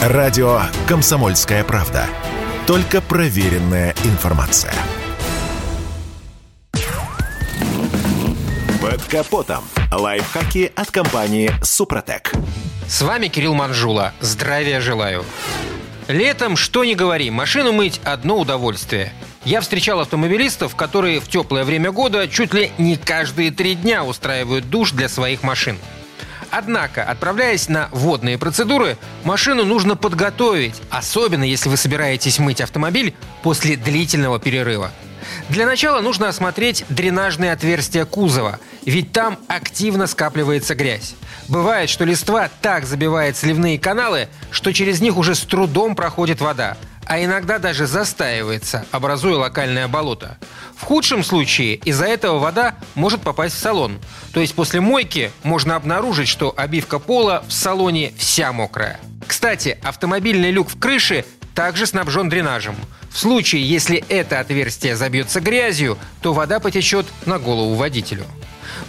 Радио «Комсомольская правда». Только проверенная информация. Под капотом. Лайфхаки от компании «Супротек». С вами Кирилл Манжула. Здравия желаю. Летом, что ни говори, машину мыть – одно удовольствие. Я встречал автомобилистов, которые в теплое время года чуть ли не каждые три дня устраивают душ для своих машин – Однако, отправляясь на водные процедуры, машину нужно подготовить, особенно если вы собираетесь мыть автомобиль после длительного перерыва. Для начала нужно осмотреть дренажные отверстия кузова, ведь там активно скапливается грязь. Бывает, что листва так забивает сливные каналы, что через них уже с трудом проходит вода, а иногда даже застаивается, образуя локальное болото. Худшем случае из-за этого вода может попасть в салон. То есть после мойки можно обнаружить, что обивка пола в салоне вся мокрая. Кстати, автомобильный люк в крыше также снабжен дренажем. В случае, если это отверстие забьется грязью, то вода потечет на голову водителю.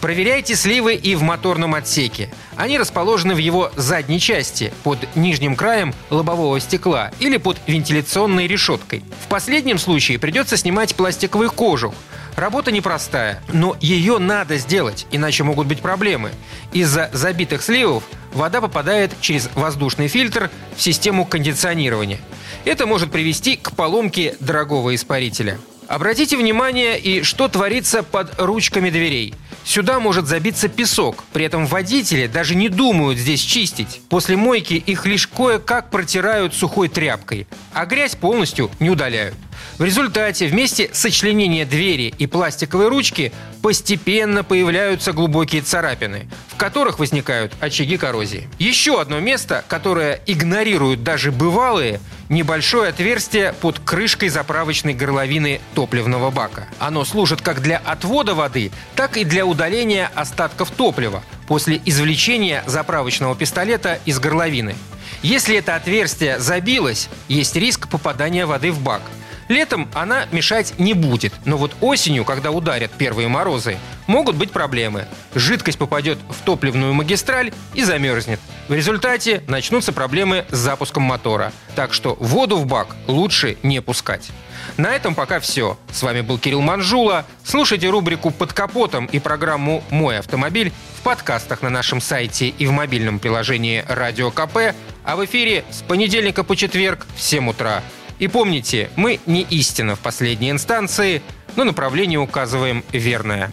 Проверяйте сливы и в моторном отсеке. Они расположены в его задней части, под нижним краем лобового стекла или под вентиляционной решеткой. В последнем случае придется снимать пластиковый кожух. Работа непростая, но ее надо сделать, иначе могут быть проблемы. Из-за забитых сливов вода попадает через воздушный фильтр в систему кондиционирования. Это может привести к поломке дорогого испарителя. Обратите внимание и что творится под ручками дверей. Сюда может забиться песок, при этом водители даже не думают здесь чистить. После мойки их лишь кое-как протирают сухой тряпкой, а грязь полностью не удаляют. В результате вместе сочленения двери и пластиковой ручки постепенно появляются глубокие царапины, в которых возникают очаги коррозии. Еще одно место, которое игнорируют даже бывалые – небольшое отверстие под крышкой заправочной горловины топливного бака. Оно служит как для отвода воды, так и для удаления остатков топлива после извлечения заправочного пистолета из горловины. Если это отверстие забилось, есть риск попадания воды в бак – Летом она мешать не будет, но вот осенью, когда ударят первые морозы, могут быть проблемы. Жидкость попадет в топливную магистраль и замерзнет. В результате начнутся проблемы с запуском мотора. Так что воду в бак лучше не пускать. На этом пока все. С вами был Кирилл Манжула. Слушайте рубрику «Под капотом» и программу «Мой автомобиль» в подкастах на нашем сайте и в мобильном приложении «Радио КП», а в эфире с понедельника по четверг в 7 утра. И помните, мы не истина в последней инстанции, но направление указываем верное.